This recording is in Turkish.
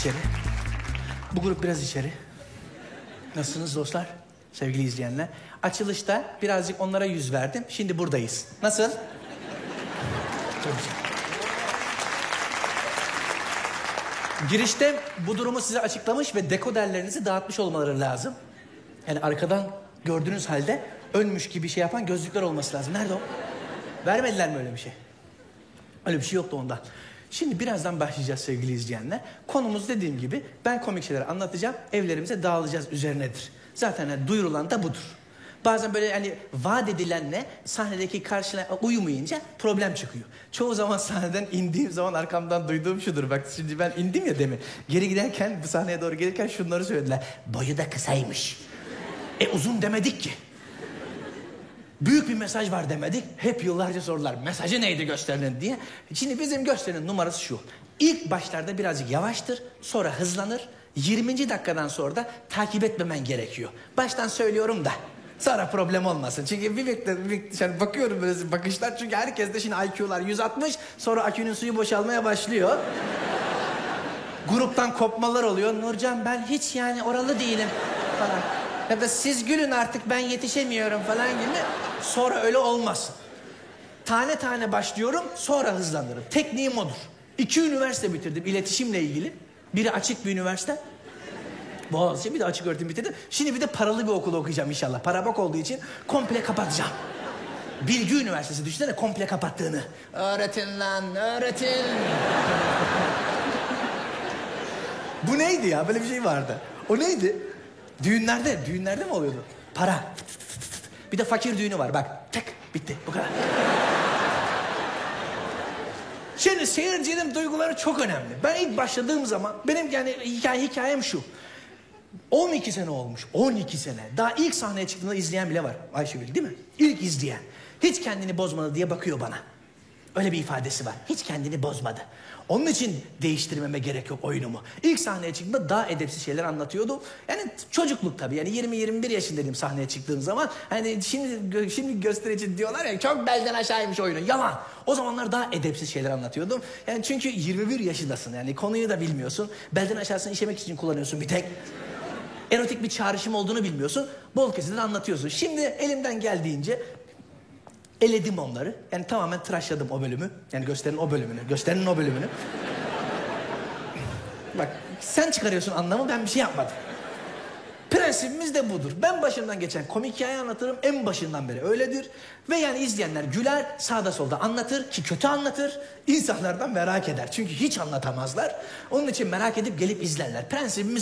içeri. Bu grup biraz içeri. Nasılsınız dostlar? Sevgili izleyenler. Açılışta birazcık onlara yüz verdim. Şimdi buradayız. Nasıl? Çok güzel. Girişte bu durumu size açıklamış ve dekoderlerinizi dağıtmış olmaları lazım. Yani arkadan gördüğünüz halde önmüş gibi şey yapan gözlükler olması lazım. Nerede o? Vermediler mi öyle bir şey? Öyle bir şey yoktu onda. Şimdi birazdan başlayacağız sevgili izleyenler. Konumuz dediğim gibi ben komik şeyler anlatacağım. Evlerimize dağılacağız üzerinedir. Zaten hani duyurulan da budur. Bazen böyle hani vaat edilenle sahnedeki karşına uyumayınca problem çıkıyor. Çoğu zaman sahneden indiğim zaman arkamdan duyduğum şudur. Bak şimdi ben indim ya demin. Geri giderken bu sahneye doğru gelirken şunları söylediler. Boyu da kısaymış. E uzun demedik ki. Büyük bir mesaj var demedik. Hep yıllarca sorular. Mesajı neydi gösterinin diye. Şimdi bizim gösterinin numarası şu. İlk başlarda birazcık yavaştır. Sonra hızlanır. 20. dakikadan sonra da takip etmemen gerekiyor. Baştan söylüyorum da. Sonra problem olmasın. Çünkü bir bekle, yani bakıyorum böyle bakışlar. Çünkü herkes de şimdi IQ'lar 160. Sonra akünün suyu boşalmaya başlıyor. Gruptan kopmalar oluyor. Nurcan ben hiç yani oralı değilim falan. Ya da siz gülün artık ben yetişemiyorum falan gibi. Sonra öyle olmasın. Tane tane başlıyorum sonra hızlanırım. Tekniğim odur. İki üniversite bitirdim iletişimle ilgili. Biri açık bir üniversite. Boğaziçi bir de açık öğretim bitirdim. Şimdi bir de paralı bir okul okuyacağım inşallah. Para bak olduğu için komple kapatacağım. Bilgi Üniversitesi düşünsene komple kapattığını. Öğretin lan öğretin. Bu neydi ya? Böyle bir şey vardı. O neydi? Düğünlerde, düğünlerde mi oluyordu? Para. Bir de fakir düğünü var bak. Tek bitti bu kadar. Şimdi seyircinin duyguları çok önemli. Ben ilk başladığım zaman benim yani hikaye, hikayem şu. 12 sene olmuş. 12 sene. Daha ilk sahneye çıktığında izleyen bile var. Ayşegül değil mi? İlk izleyen. Hiç kendini bozmadı diye bakıyor bana. Öyle bir ifadesi var. Hiç kendini bozmadı. Onun için değiştirmeme gerek yok oyunumu. İlk sahneye çıktığımda daha edepsiz şeyler anlatıyordu. Yani çocukluk tabii. Yani 20-21 yaşındaydım sahneye çıktığım zaman. Hani şimdi şimdi gösterici diyorlar ya çok belden aşağıymış oyunu. Yalan. O zamanlar daha edepsiz şeyler anlatıyordum. Yani çünkü 21 yaşındasın. Yani konuyu da bilmiyorsun. Belden aşağısını işemek için kullanıyorsun bir tek. Erotik bir çağrışım olduğunu bilmiyorsun. Bol keseden anlatıyorsun. Şimdi elimden geldiğince eledim onları. Yani tamamen tıraşladım o bölümü. Yani gösterinin o bölümünü. Gösterinin o bölümünü. Bak sen çıkarıyorsun anlamı ben bir şey yapmadım. Prensibimiz de budur. Ben başımdan geçen komik hikaye anlatırım en başından beri öyledir. Ve yani izleyenler güler sağda solda anlatır ki kötü anlatır. İnsanlardan merak eder. Çünkü hiç anlatamazlar. Onun için merak edip gelip izlerler. Prensibimiz